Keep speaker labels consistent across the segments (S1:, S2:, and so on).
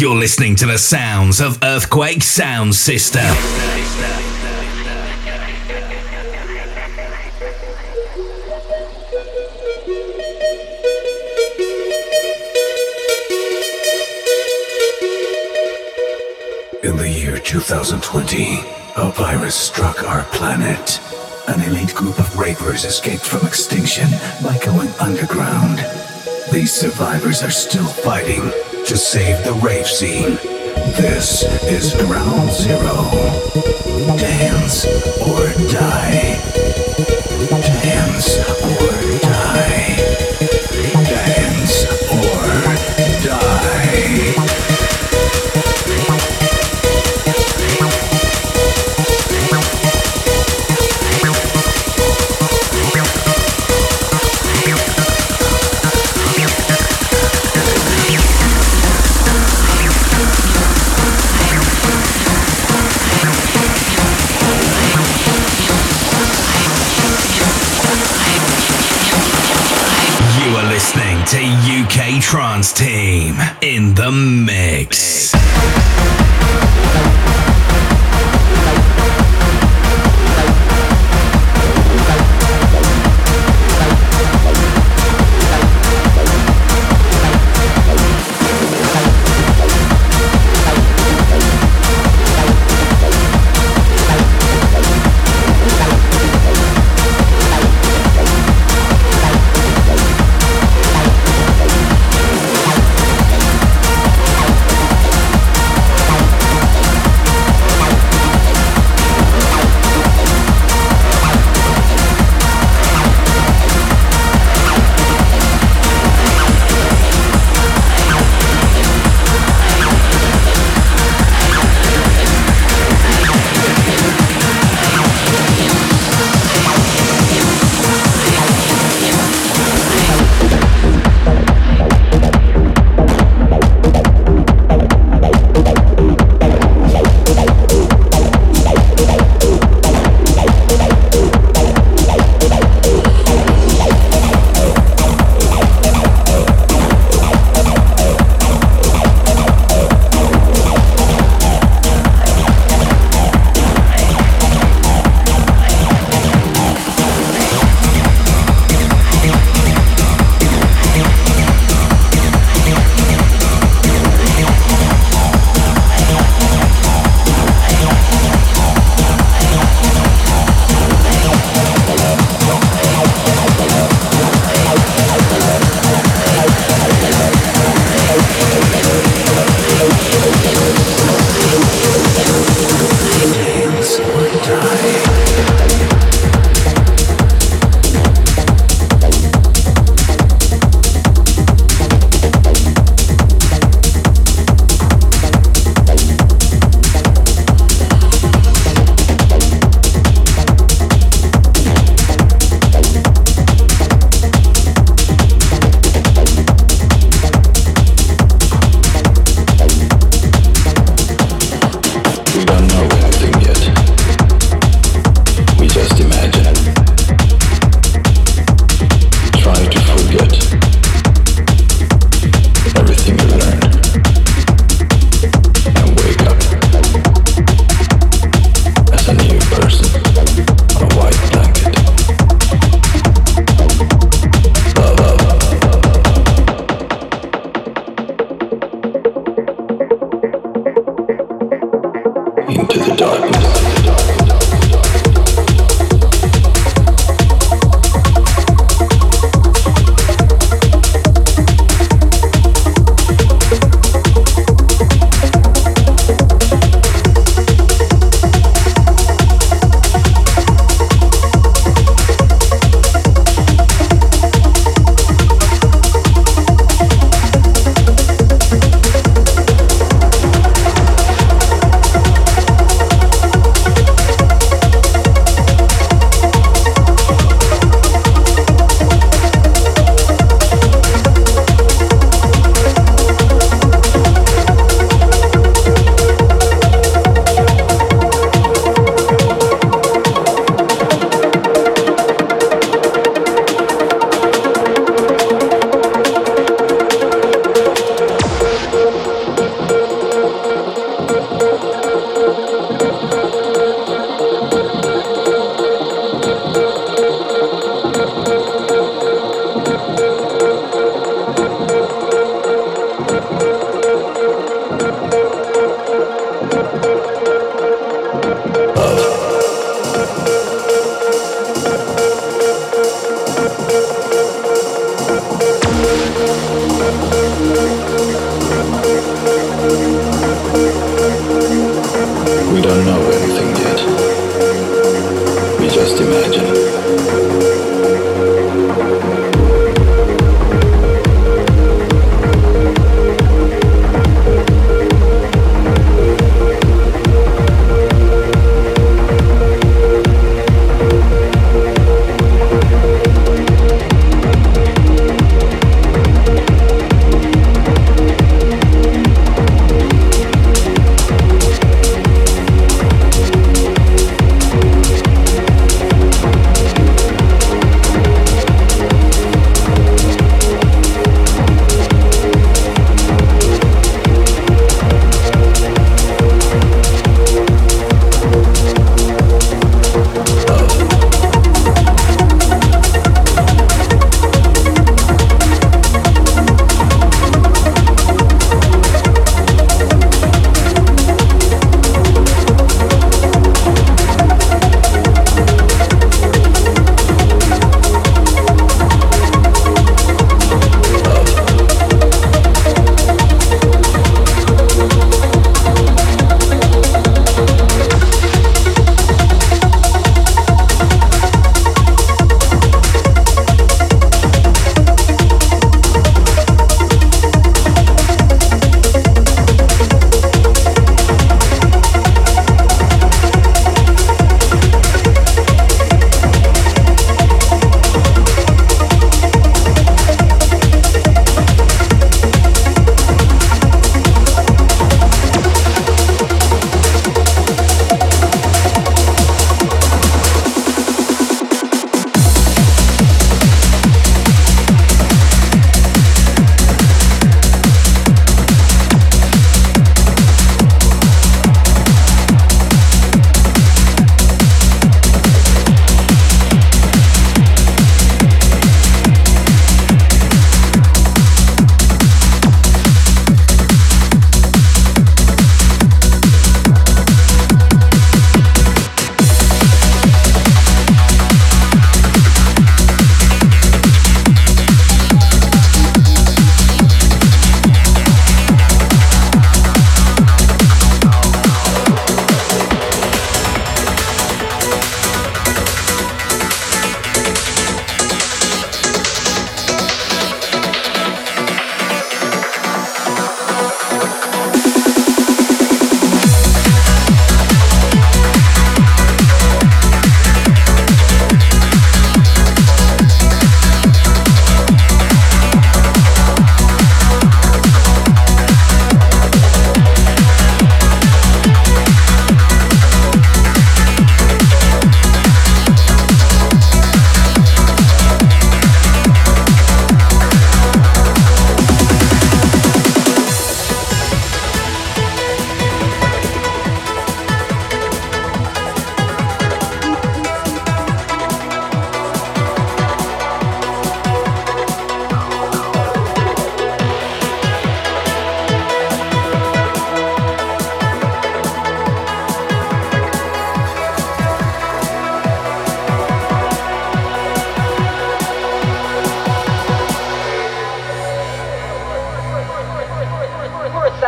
S1: You're listening to the sounds of Earthquake Sound System.
S2: In the year 2020, a virus struck our planet. An elite group of rapers escaped from extinction by going underground. These survivors are still fighting to save the rave scene. This is Ground Zero. Dance or die. Dance
S3: we don't know
S2: it.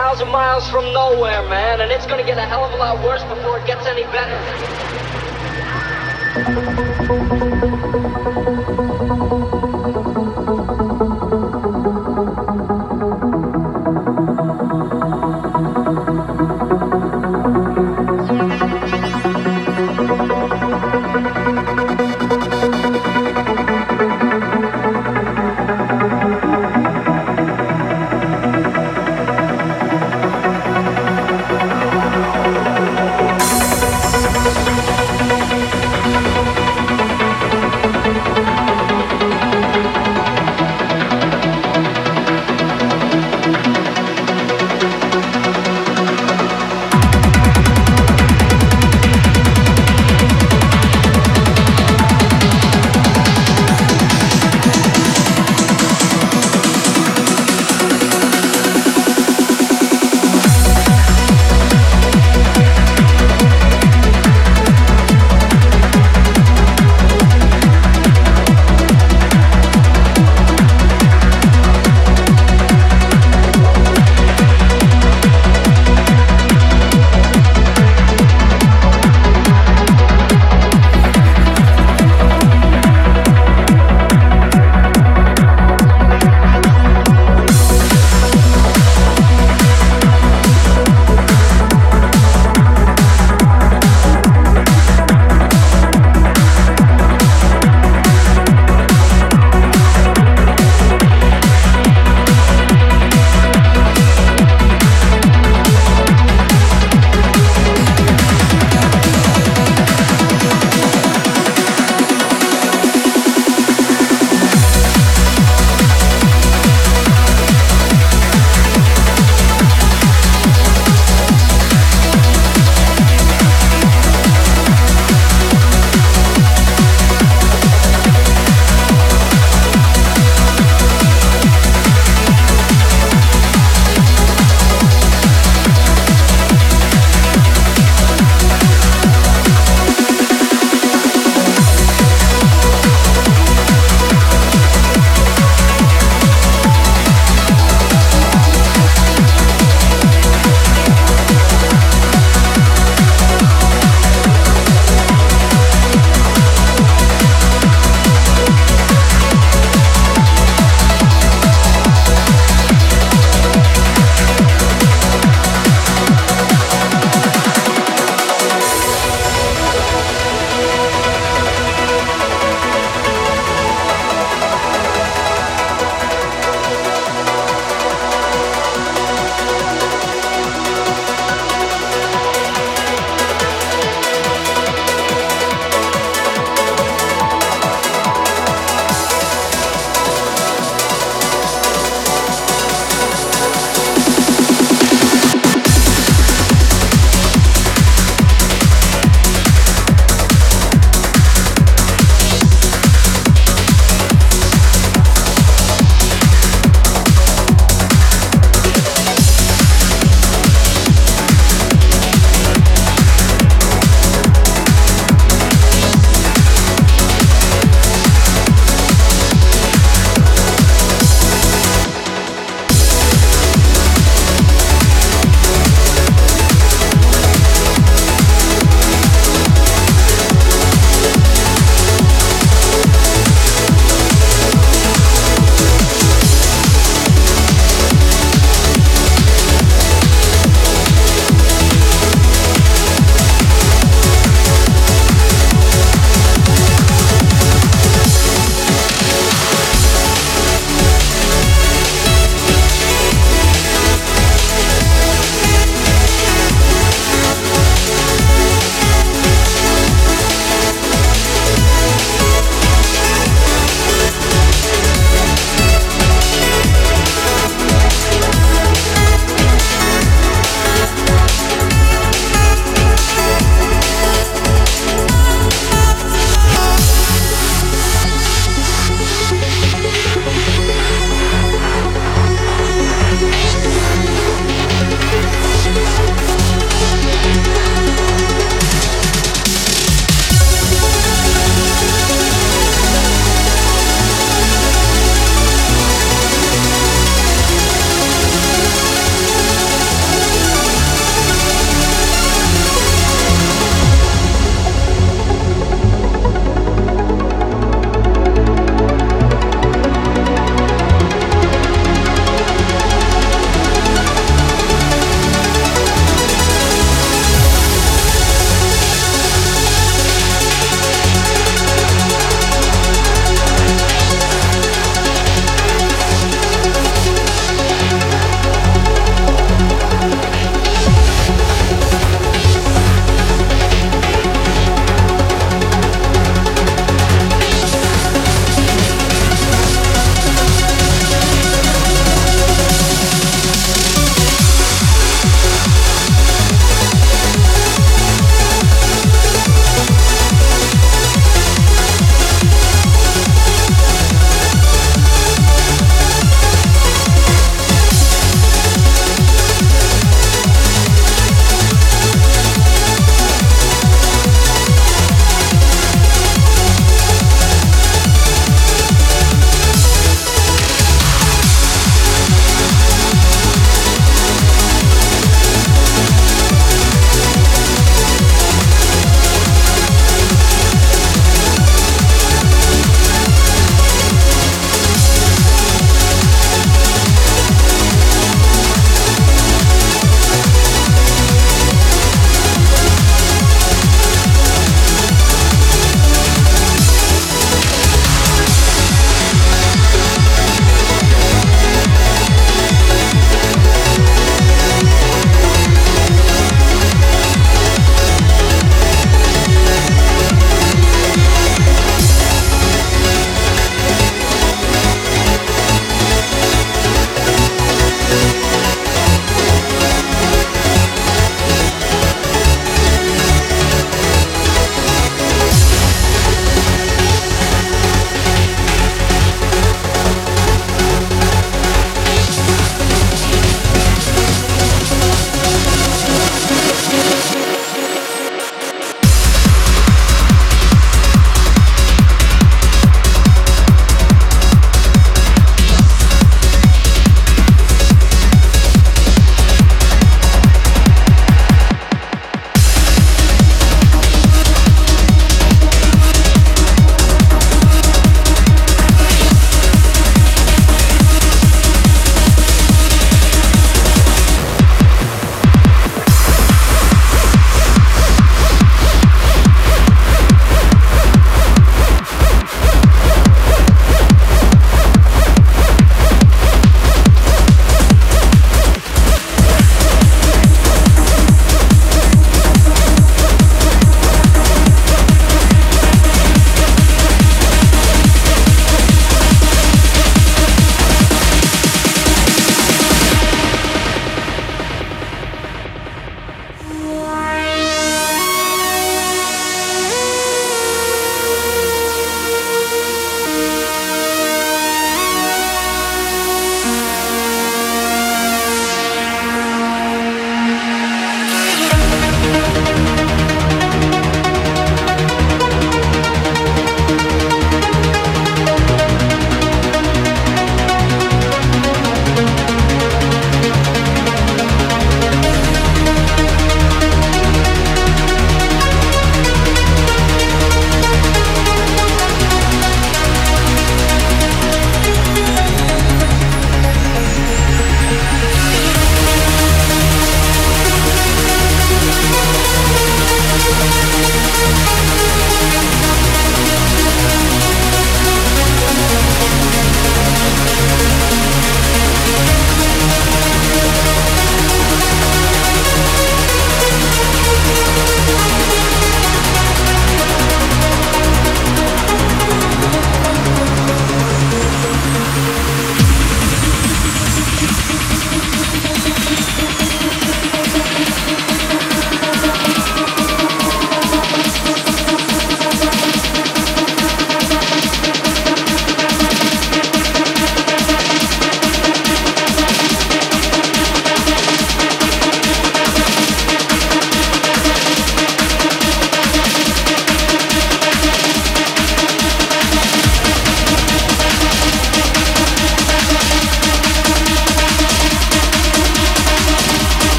S4: Thousand miles from nowhere, man, and it's gonna get a hell of a lot worse before it gets any better.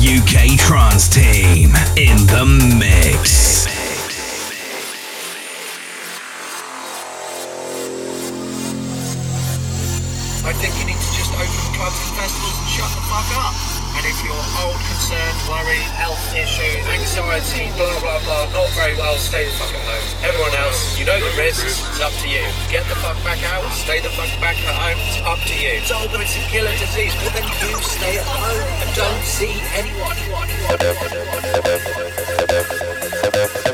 S1: UK Trance Team in the mix.
S5: I think you need to just open clubs and festivals and shut the fuck up. And if you're old, concerned, worried, health issues, anxiety, blah blah blah, not very well, stay the fuck at home. Everyone you know the risks, it's up to you. Get the fuck back out, stay the fuck back at home, it's up to you. It's old, but it's a killer disease. but then you stay at home and don't see anyone. fucking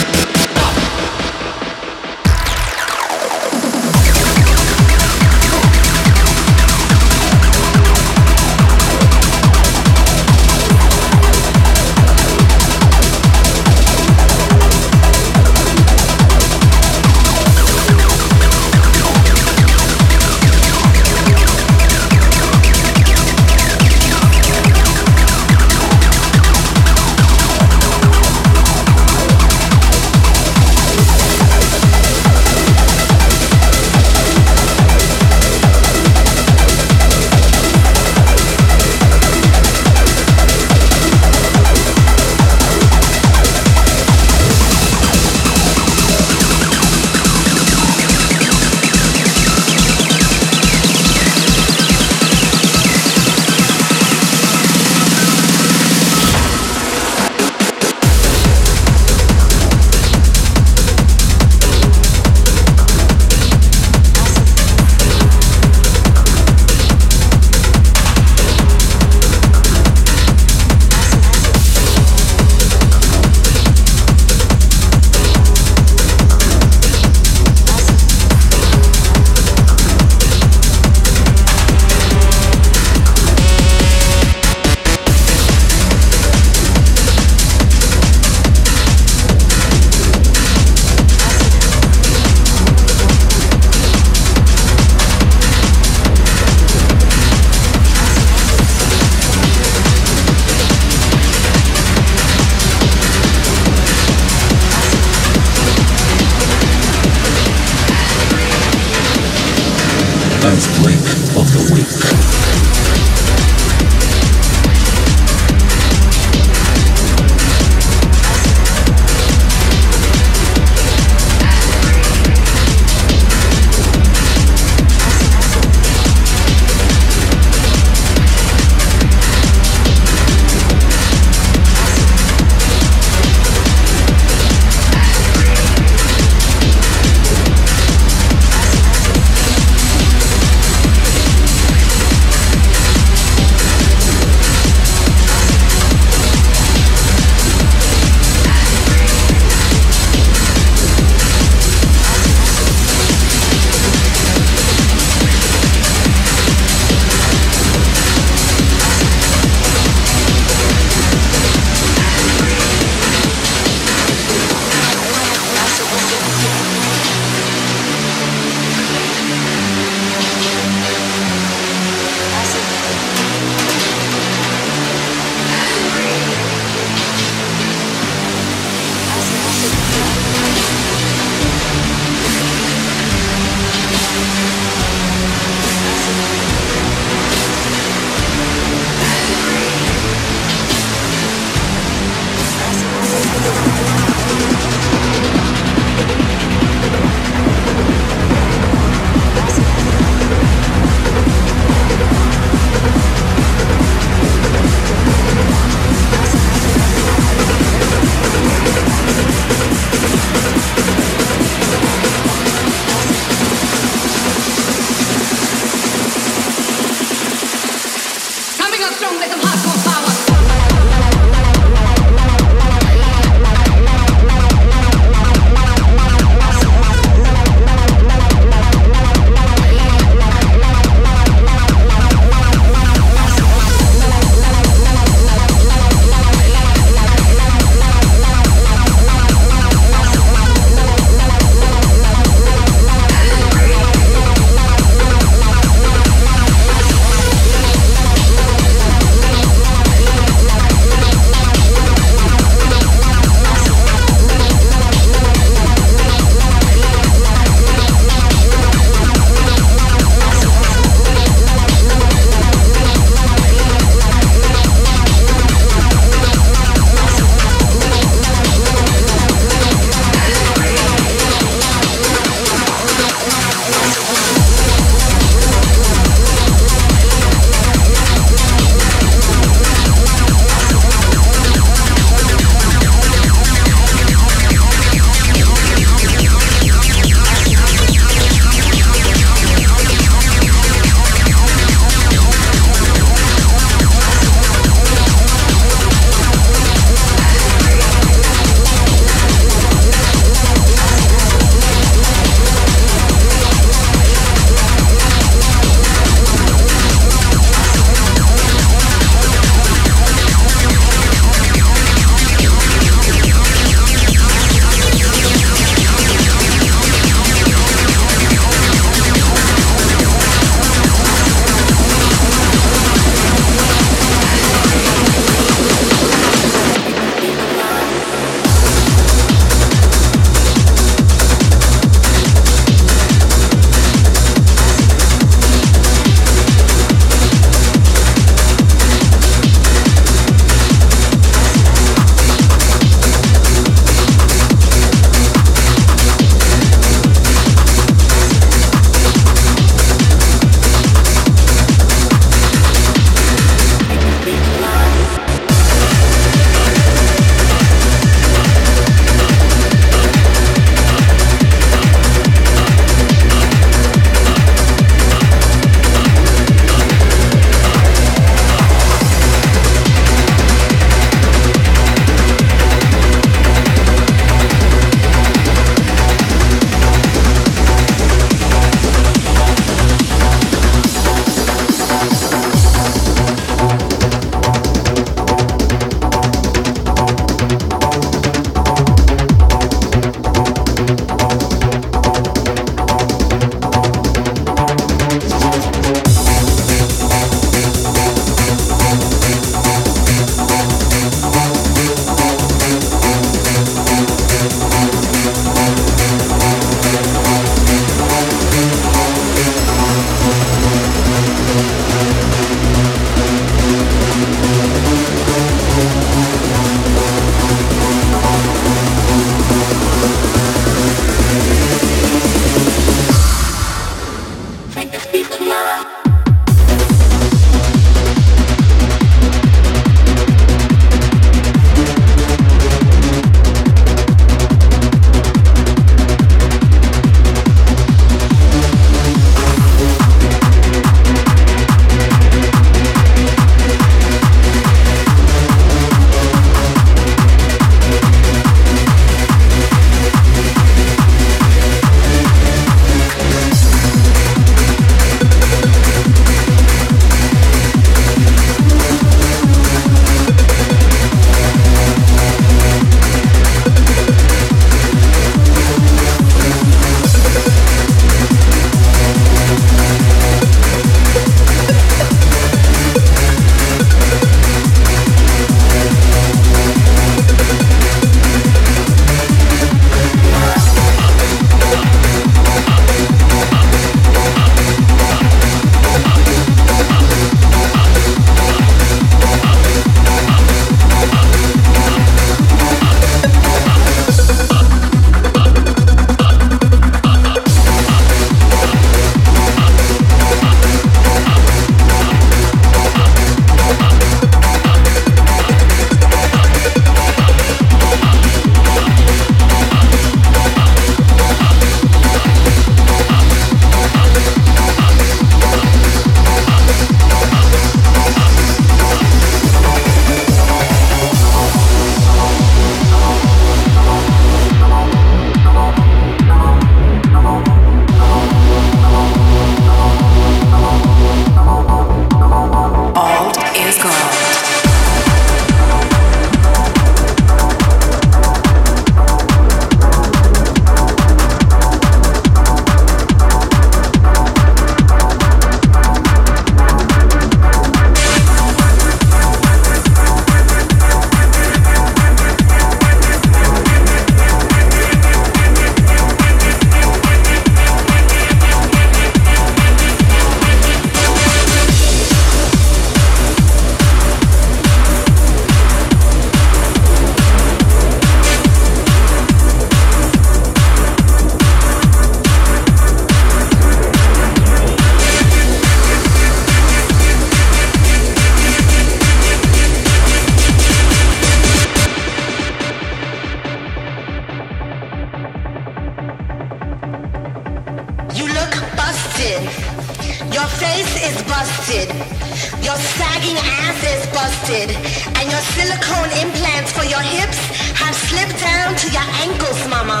S6: busted. And your silicone implants for your hips have slipped down to your ankles, mama.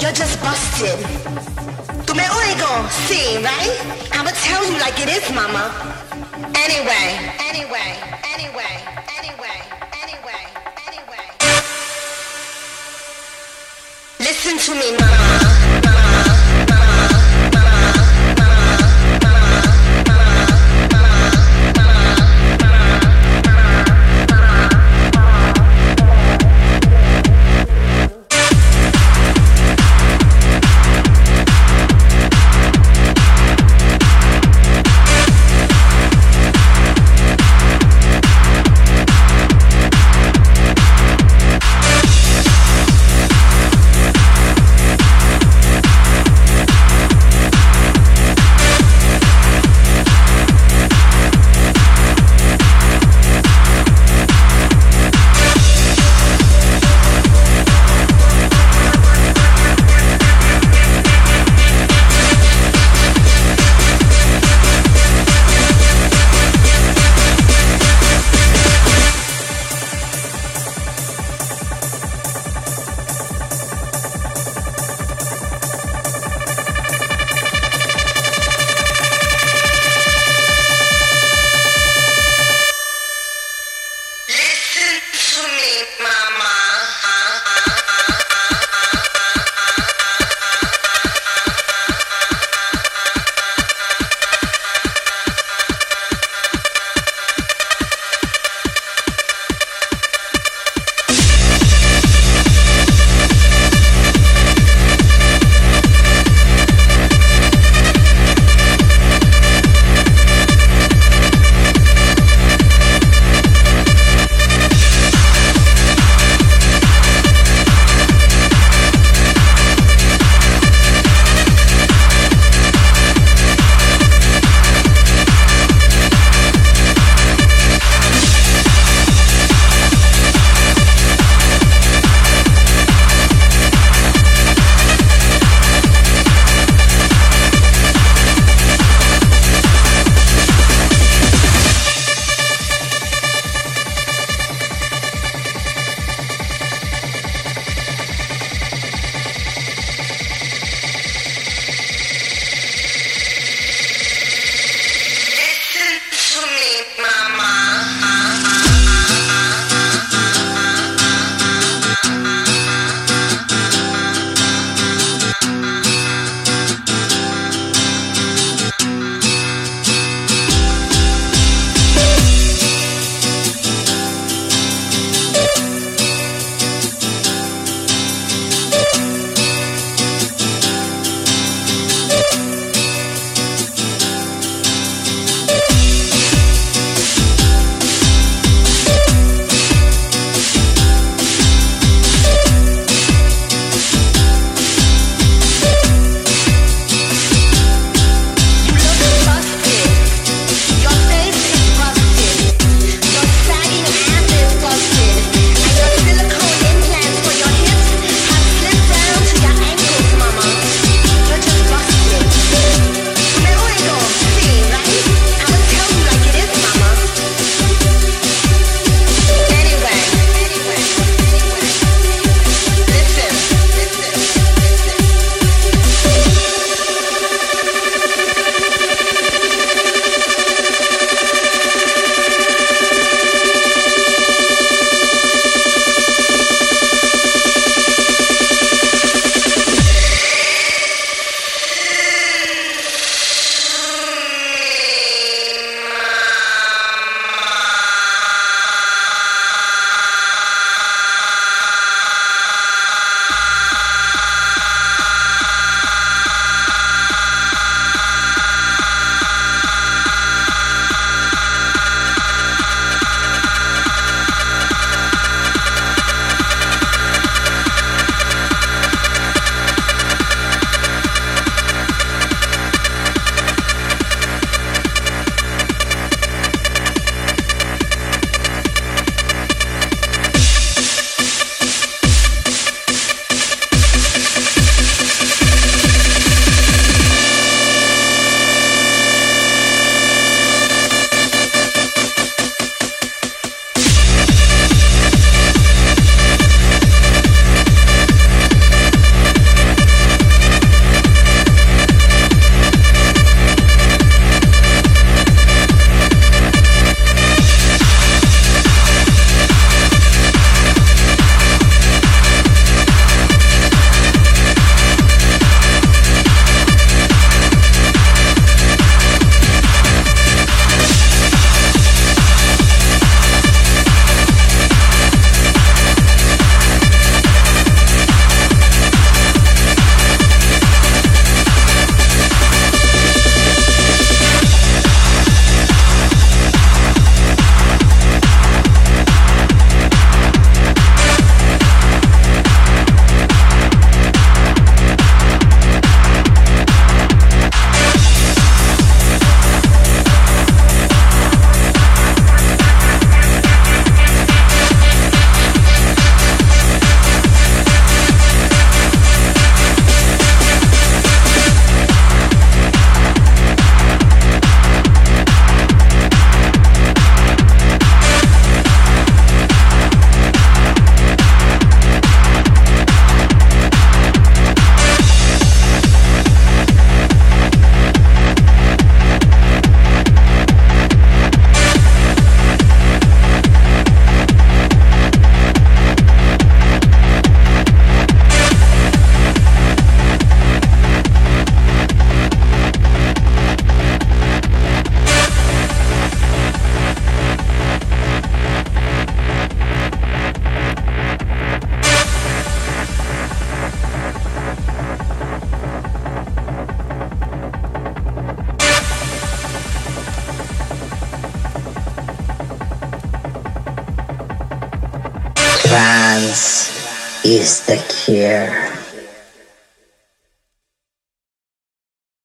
S6: You're just busted. Tu me oh, oigo? see, right? I'ma tell you like it is, mama. Anyway, anyway, anyway, anyway, anyway, anyway. Listen to me, mama.